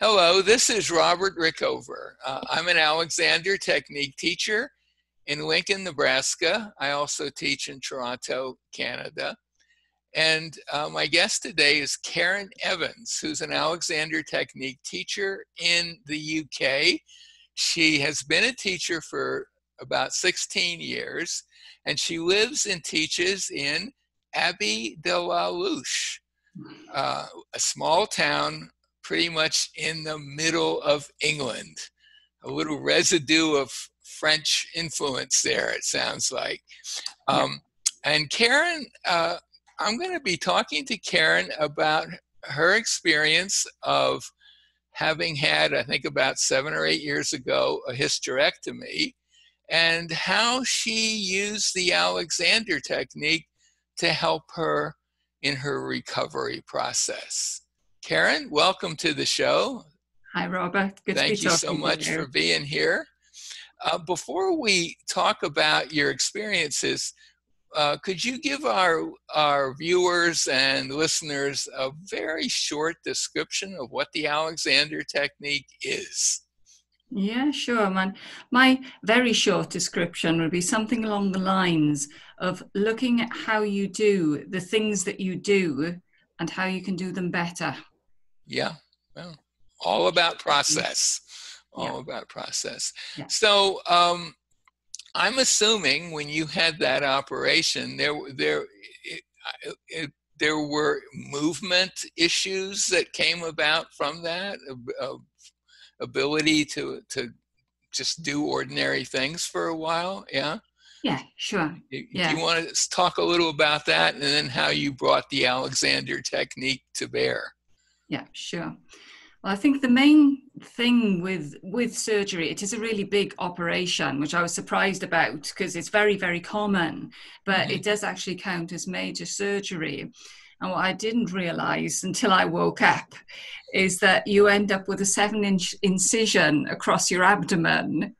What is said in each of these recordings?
Hello, this is Robert Rickover. Uh, I'm an Alexander Technique teacher in Lincoln, Nebraska. I also teach in Toronto, Canada. And uh, my guest today is Karen Evans, who's an Alexander Technique teacher in the UK. She has been a teacher for about 16 years, and she lives and teaches in Ashby de la Zouch, uh, a small town pretty much in the middle of England. A little residue of French influence there, it sounds like. Um, and Karen, uh, I'm going to be talking to Karen about her experience of having had, I think about seven or eight years ago, a hysterectomy, and how she used the Alexander technique to help her in her recovery process. Karen, welcome to the show. Hi, Robert. Good Thank you so much you. for being here. Uh, before we talk about your experiences, uh, could you give our our viewers and listeners a very short description of what the Alexander technique is? Yeah, sure, man. My very short description would be something along the lines of looking at how you do the things that you do and how you can do them better. Yeah, well, all about process. All yeah. about process. Yeah. So, um, I'm assuming when you had that operation, there there it, it, there were movement issues that came about from that uh, ability to to just do ordinary things for a while. Yeah. Yeah, sure. Do yeah. you want to talk a little about that, and then how you brought the Alexander technique to bear? Yeah, sure. Well, I think the main thing with with surgery, it is a really big operation, which I was surprised about because it's very very common, but mm-hmm. it does actually count as major surgery. And what I didn't realize until I woke up is that you end up with a seven inch incision across your abdomen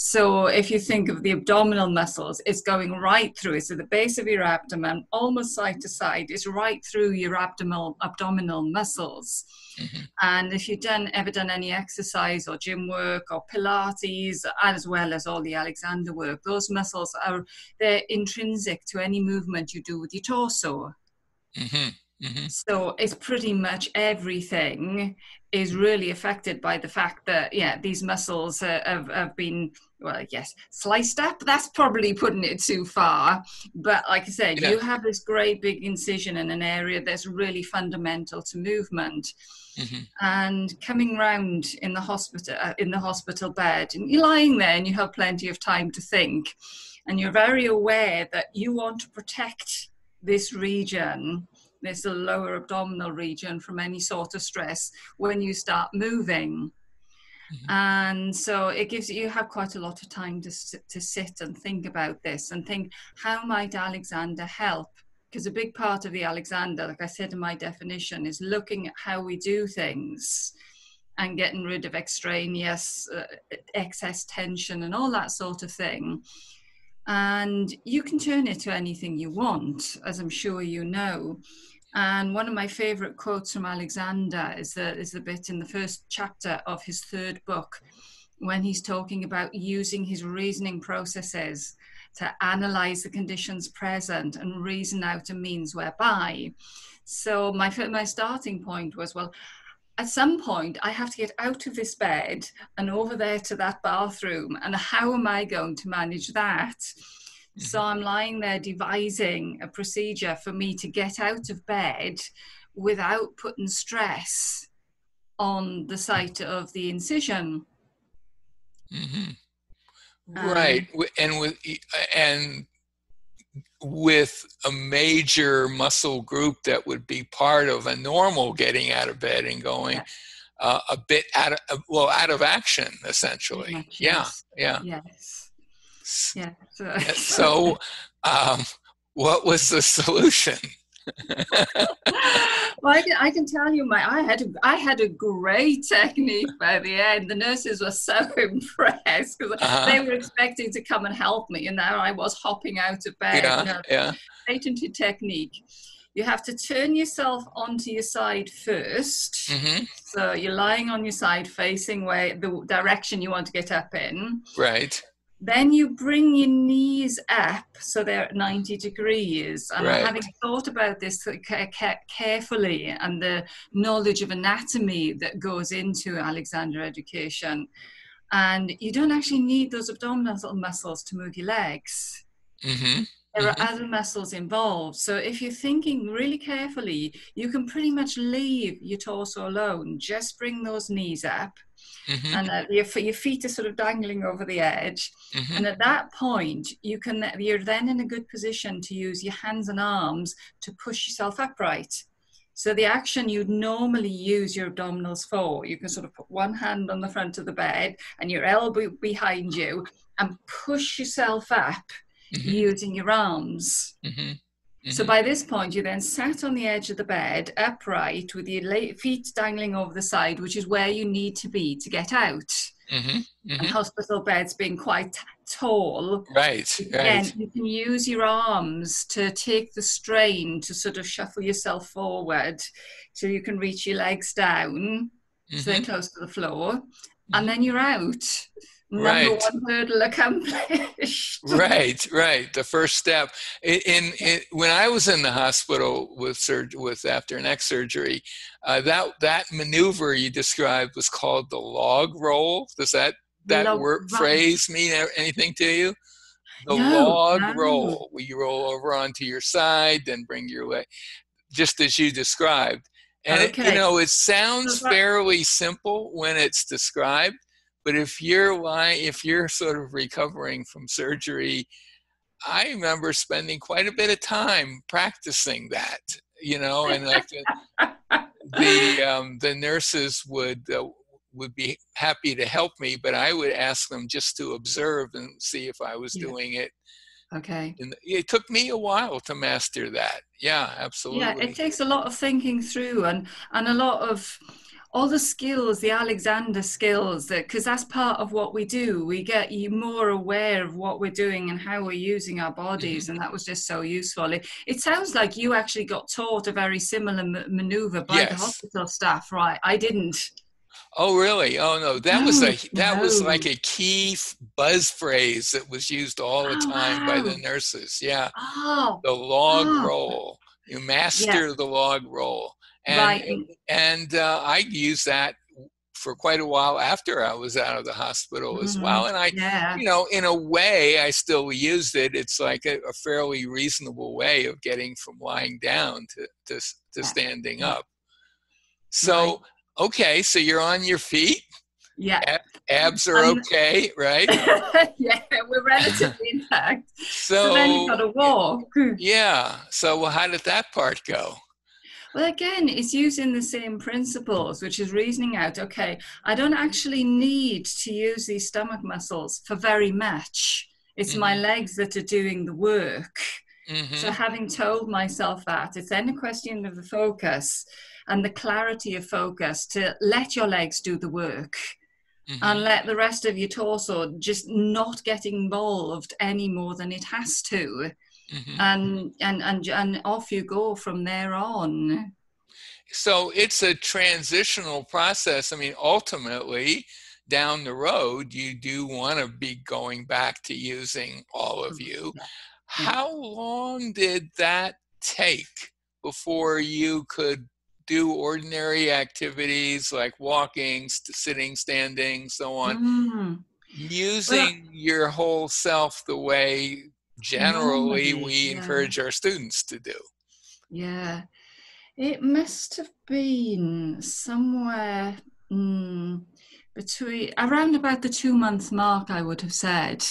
so if you think of the abdominal muscles, it's going right through it. So the base of your abdomen, almost side to side, is right through your abdominal abdominal muscles. Mm-hmm. And if you've done ever done any exercise or gym work or Pilates, as well as all the Alexander work, those muscles are they're intrinsic to any movement you do with your torso. Mm-hmm. Mm-hmm. So it's pretty much everything is really affected by the fact that yeah these muscles uh, have, have been well yes sliced up that's probably putting it too far but like i said yeah. you have this great big incision in an area that's really fundamental to movement mm-hmm. and coming round in the hospital uh, in the hospital bed and you're lying there and you have plenty of time to think and you're very aware that you want to protect this region this lower abdominal region from any sort of stress when you start moving. Mm-hmm. And so it gives you have quite a lot of time to, to sit and think about this and think how might Alexander help? Because a big part of the Alexander, like I said in my definition, is looking at how we do things and getting rid of extraneous uh, excess tension and all that sort of thing. And you can turn it to anything you want, as I'm sure you know. And one of my favorite quotes from Alexander is the, is the bit in the first chapter of his third book when he's talking about using his reasoning processes to analyze the conditions present and reason out a means whereby. So my, my starting point was, well, at some point I have to get out of this bed and over there to that bathroom. And how am I going to manage that? So mm-hmm. I'm lying there devising a procedure for me to get out of bed without putting stress on the site of the incision. Mm-hmm. Um, right, and with and with a major muscle group that would be part of a normal getting out of bed and going. Uh, a bit out of well out of action essentially much, yeah yeah yes yeah. So, so um, what was the solution? well, I can, I can tell you, my I had a, I had a great technique by the end. The nurses were so impressed because uh-huh. they were expecting to come and help me, and now I was hopping out of bed. Yeah, you know, yeah. Patented technique. you have to turn yourself onto your side 1st hmm So you're lying on your side, facing where the direction you want to get up in. Right. Then you bring your knees up so they're at 90 degrees. And Right. having thought about this ca- ca- carefully and the knowledge of anatomy that goes into Alexander education, and you don't actually need those abdominal muscles to move your legs. hmm There are other muscles involved. So if you're thinking really carefully, you can pretty much leave your torso alone. Just bring those knees up, hmm and uh, your, your feet are sort of dangling over the edge. hmm And at that point, you can you're then in a good position to use your hands and arms to push yourself upright. So the action you'd normally use your abdominals for, you can sort of put one hand on the front of the bed and your elbow behind you and push yourself up hmm using your arms. Hmm So by this point, you then sat on the edge of the bed, upright, with your feet dangling over the side, which is where you need to be to get out. hmm And hmm hospital beds being quite tall, Right. Again, Right. you can use your arms to take the strain to sort of shuffle yourself forward so you can reach your legs down so they're Mhm. close to the floor. And then you're out. Number Right. one hurdle accomplished. right right the first step. In, in, in when i was in the hospital with surg- with after neck surgery uh, that that maneuver you described was called the log roll. Does that that Log- word phrase mean anything to you? The No, log no. roll. Where you roll over onto your side then bring your leg just as you described. And it, you know it sounds fairly simple when it's described but if you're lying, if you're sort of recovering from surgery, I remember spending quite a bit of time practicing that. You know, and like the the, um, the nurses would uh, would be happy to help me, but I would ask them just to observe and see if I was Yeah. doing it. Okay. And it took me a while to master that. Yeah, absolutely. Yeah, it takes a lot of thinking through and and a lot of all the skills, the Alexander skills, that because that's part of what we do. We get you more aware of what we're doing and how we're using our bodies, Mm-hmm. and that was just so useful. It, it sounds like you actually got taught a very similar m- maneuver by the hospital staff, right? I didn't. Oh, really? Oh no, that was a No, that was like a key f- buzz phrase that was used all the Oh, time by the nurses. Yeah, Oh, the log Oh. roll. You master the log roll, and right. and- uh, I used that for quite a while after I was out of the hospital as Mhm. well. And I, Yeah. you know, in a way, I still used it. It's like a, a fairly reasonable way of getting from lying down to to, to standing up. So okay, so you're on your feet. Yeah. Abs are Um, okay, right? yeah, we're relatively intact. So, So then you've got to walk. yeah. So well, how did that part go? Well, again, it's using the same principles, which is reasoning out okay, I don't actually need to use these stomach muscles for very much. It's my legs that are doing the work. hmm So, having told myself that, it's then a question of the focus and the clarity of focus to let your legs do the work hmm and let the rest of your torso just not get involved any more than it has to. Hmm And, and, and, and off you go from there on. So it's a transitional process. I mean, ultimately, down the road, you do want to be going back to using all of you. Yeah. How long did that take before you could do ordinary activities like walking, sitting, standing, so on, Mm. using your whole self the way generally Normally, we yeah. encourage our students to do? Yeah, it must have been somewhere mm, between around about the two month mark, I would have said.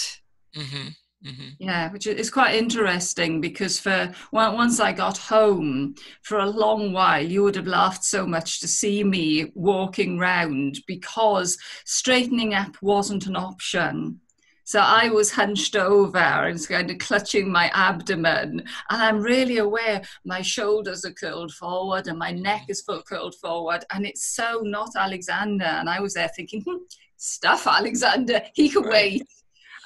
hmm hmm Yeah, which is quite interesting because for on- once I got home, for a long while, you would have laughed so much to see me walking round because straightening up wasn't an option. So I was hunched over and kind of clutching my abdomen, and I'm really aware my shoulders are curled forward and my neck is full curled forward, and it's so not Alexander. And I was there thinking, hmm, stuff Alexander, he could Right. wait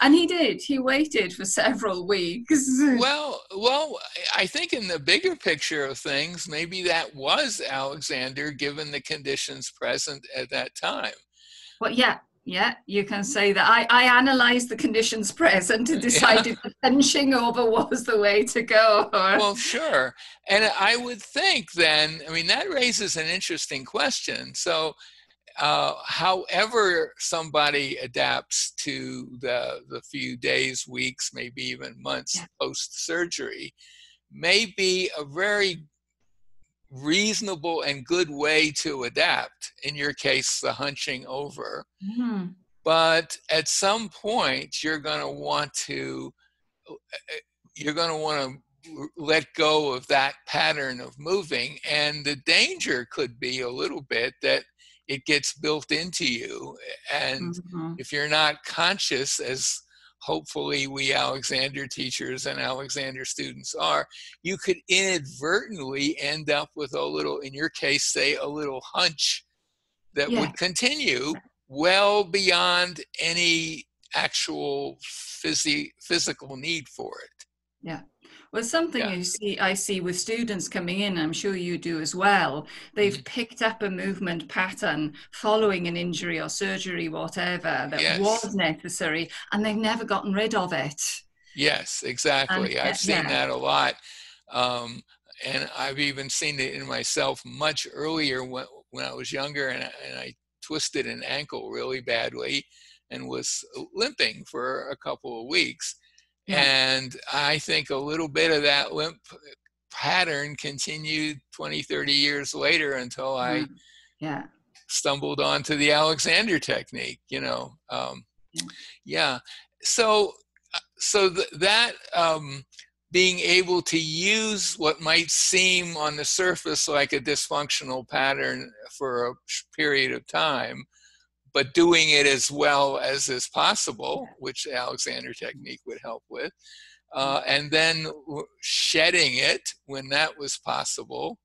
And he did. He waited for several weeks. Well, well, I think in the bigger picture of things, maybe that was Alexander, given the conditions present at that time. Well, yeah, yeah, you can say that. I, I analysed the conditions present and decided yeah. that hunching over was the way to go. Well, sure. And I would think then, I mean, that raises an interesting question. So, uh, however somebody adapts to the, the few days, weeks, maybe even months yeah. post surgery, may be a very reasonable and good way to adapt. In your case, the hunching over. Mm-hmm. But at some point, you're going to want to you're going to want to let go of that pattern of moving, and the danger could be a little bit that it gets built into you, and mm-hmm. if you're not conscious as hopefully we Alexander teachers and Alexander students are, you could inadvertently end up with a little, in your case, say a little hunch that yeah. would continue well beyond any actual phys- physical need for it. Yeah. Well, something yeah. you see, I see with students coming in, I'm sure you do as well. They've mm-hmm. picked up a movement pattern following an injury or surgery, whatever, that yes. was necessary, and they've never gotten rid of it. Yes, exactly. And, I've seen yeah. that a lot. Um, and I've even seen it in myself much earlier when, when I was younger and I, and I twisted an ankle really badly and was limping for a couple of weeks. And I think a little bit of that limp pattern continued 20, 30 years later until I mm-hmm. yeah. stumbled onto the Alexander technique, you know. Um, yeah. yeah. So, uh, so th- that um, being able to use what might seem on the surface like a dysfunctional pattern for a period of time but doing it as well as is possible, which Alexander technique would help with, uh, mm-hmm. and then shedding it when that was possible.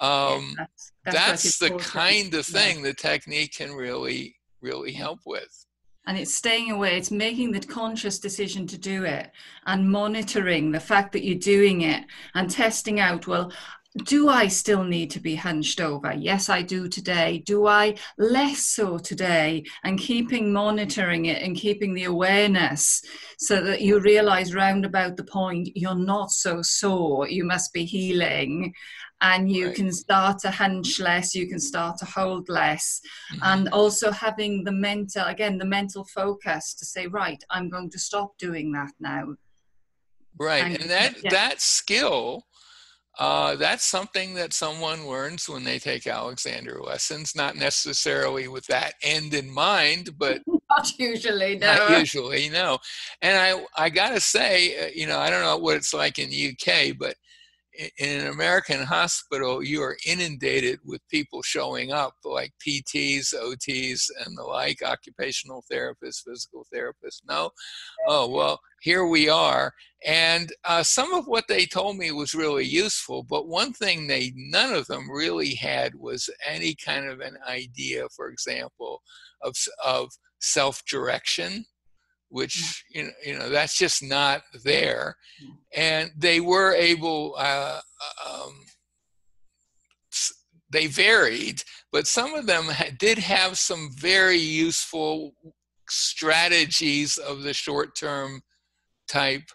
Um, yeah, that's, that's, that's the kind of thing the technique can really, really help with. And it's staying away, it's making the conscious decision to do it and monitoring the fact that you're doing it and testing out, well, do I still need to be hunched over? Yes, I do today. Do I less so today? And keeping monitoring it and keeping the awareness so that you realize round about the point you're not so sore, you must be healing. And you right. can start to hunch less, you can start to hold less. Mm-hmm. And also having the mental, again, the mental focus to say, right, I'm going to stop doing that now. Right. And, and that, yeah. that skill uh, that's something that someone learns when they take Alexander lessons, not necessarily with that end in mind, but not usually, no. Not usually, no. And I, I gotta say, uh, you know, I don't know what it's like in the UK, but in an American hospital, you are inundated with people showing up, like PTs, OTs, and the like, occupational therapists, physical therapists. No, oh well, here we are. And uh, some of what they told me was really useful, but one thing they none of them really had was any kind of an idea, for example, of of self direction which you know, you know that's just not there and they were able uh, um, they varied but some of them did have some very useful strategies of the short term type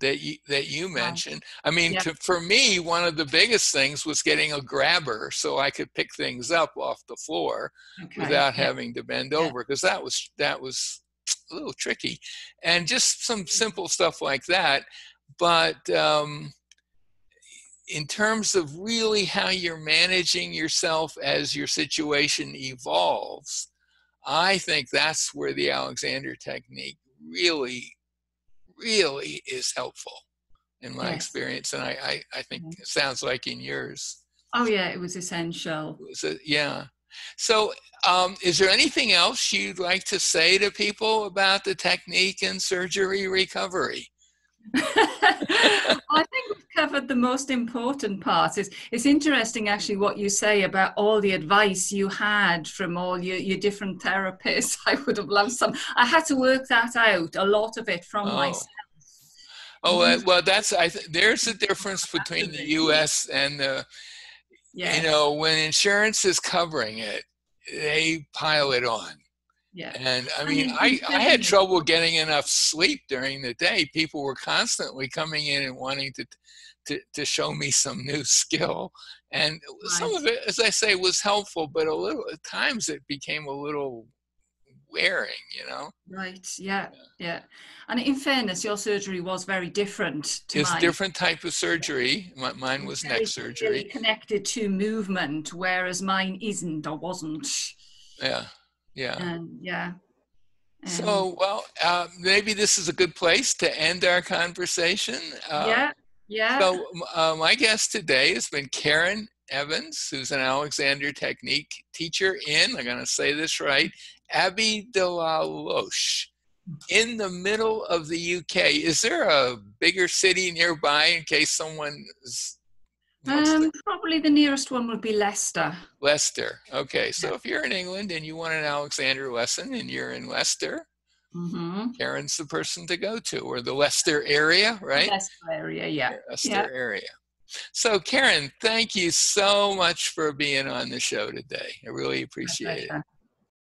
that you that you mentioned. I mean, to, for me, one of the biggest things was getting a grabber so I could pick things up off the floor okay. without having to bend yeah. over because that was that was a little tricky, and just some simple stuff like that. But um, in terms of really how you're managing yourself as your situation evolves, I think that's where the Alexander technique really, really is helpful in my yes. experience. And I, I, I think mm-hmm. it sounds like in yours. Oh, yeah, it was essential. It was a, yeah. So, um, is there anything else you'd like to say to people about the technique and surgery recovery? I think we've covered the most important parts. It's, it's interesting, actually, what you say about all the advice you had from all your, your different therapists. I would have loved some. I had to work that out, a lot of it from oh. myself. Oh well, that's I. Th- there's a difference between the U.S. and the. Yeah. You know, when insurance is covering it, they pile it on. Yeah. And I mean, I, I had trouble getting enough sleep during the day. People were constantly coming in and wanting to to, to show me some new skill. And right. some of it, as I say, was helpful, but a little at times it became a little wearing, you know? Right, yeah, yeah. And in fairness, your surgery was very different to it's mine. different type of surgery. Mine was neck surgery. Connected to movement, whereas mine isn't or wasn't. Yeah. Yeah. And yeah. so, well, uh, maybe this is a good place to end our conversation. Uh, yeah. Yeah. So, uh, my guest today has been Karen Evans, who's an Alexander Technique teacher in, I'm going to say this right, Ashby de la Zouch in the middle of the UK. Is there a bigger city nearby in case someone um, probably the nearest one would be Leicester. Leicester. Okay, so if you're in England and you want an Alexander lesson and you're in Leicester, mm-hmm. Karen's the person to go to, or the Leicester area, right? Leicester area, yeah. Leicester yeah. area. So, Karen, thank you so much for being on the show today. I really appreciate it.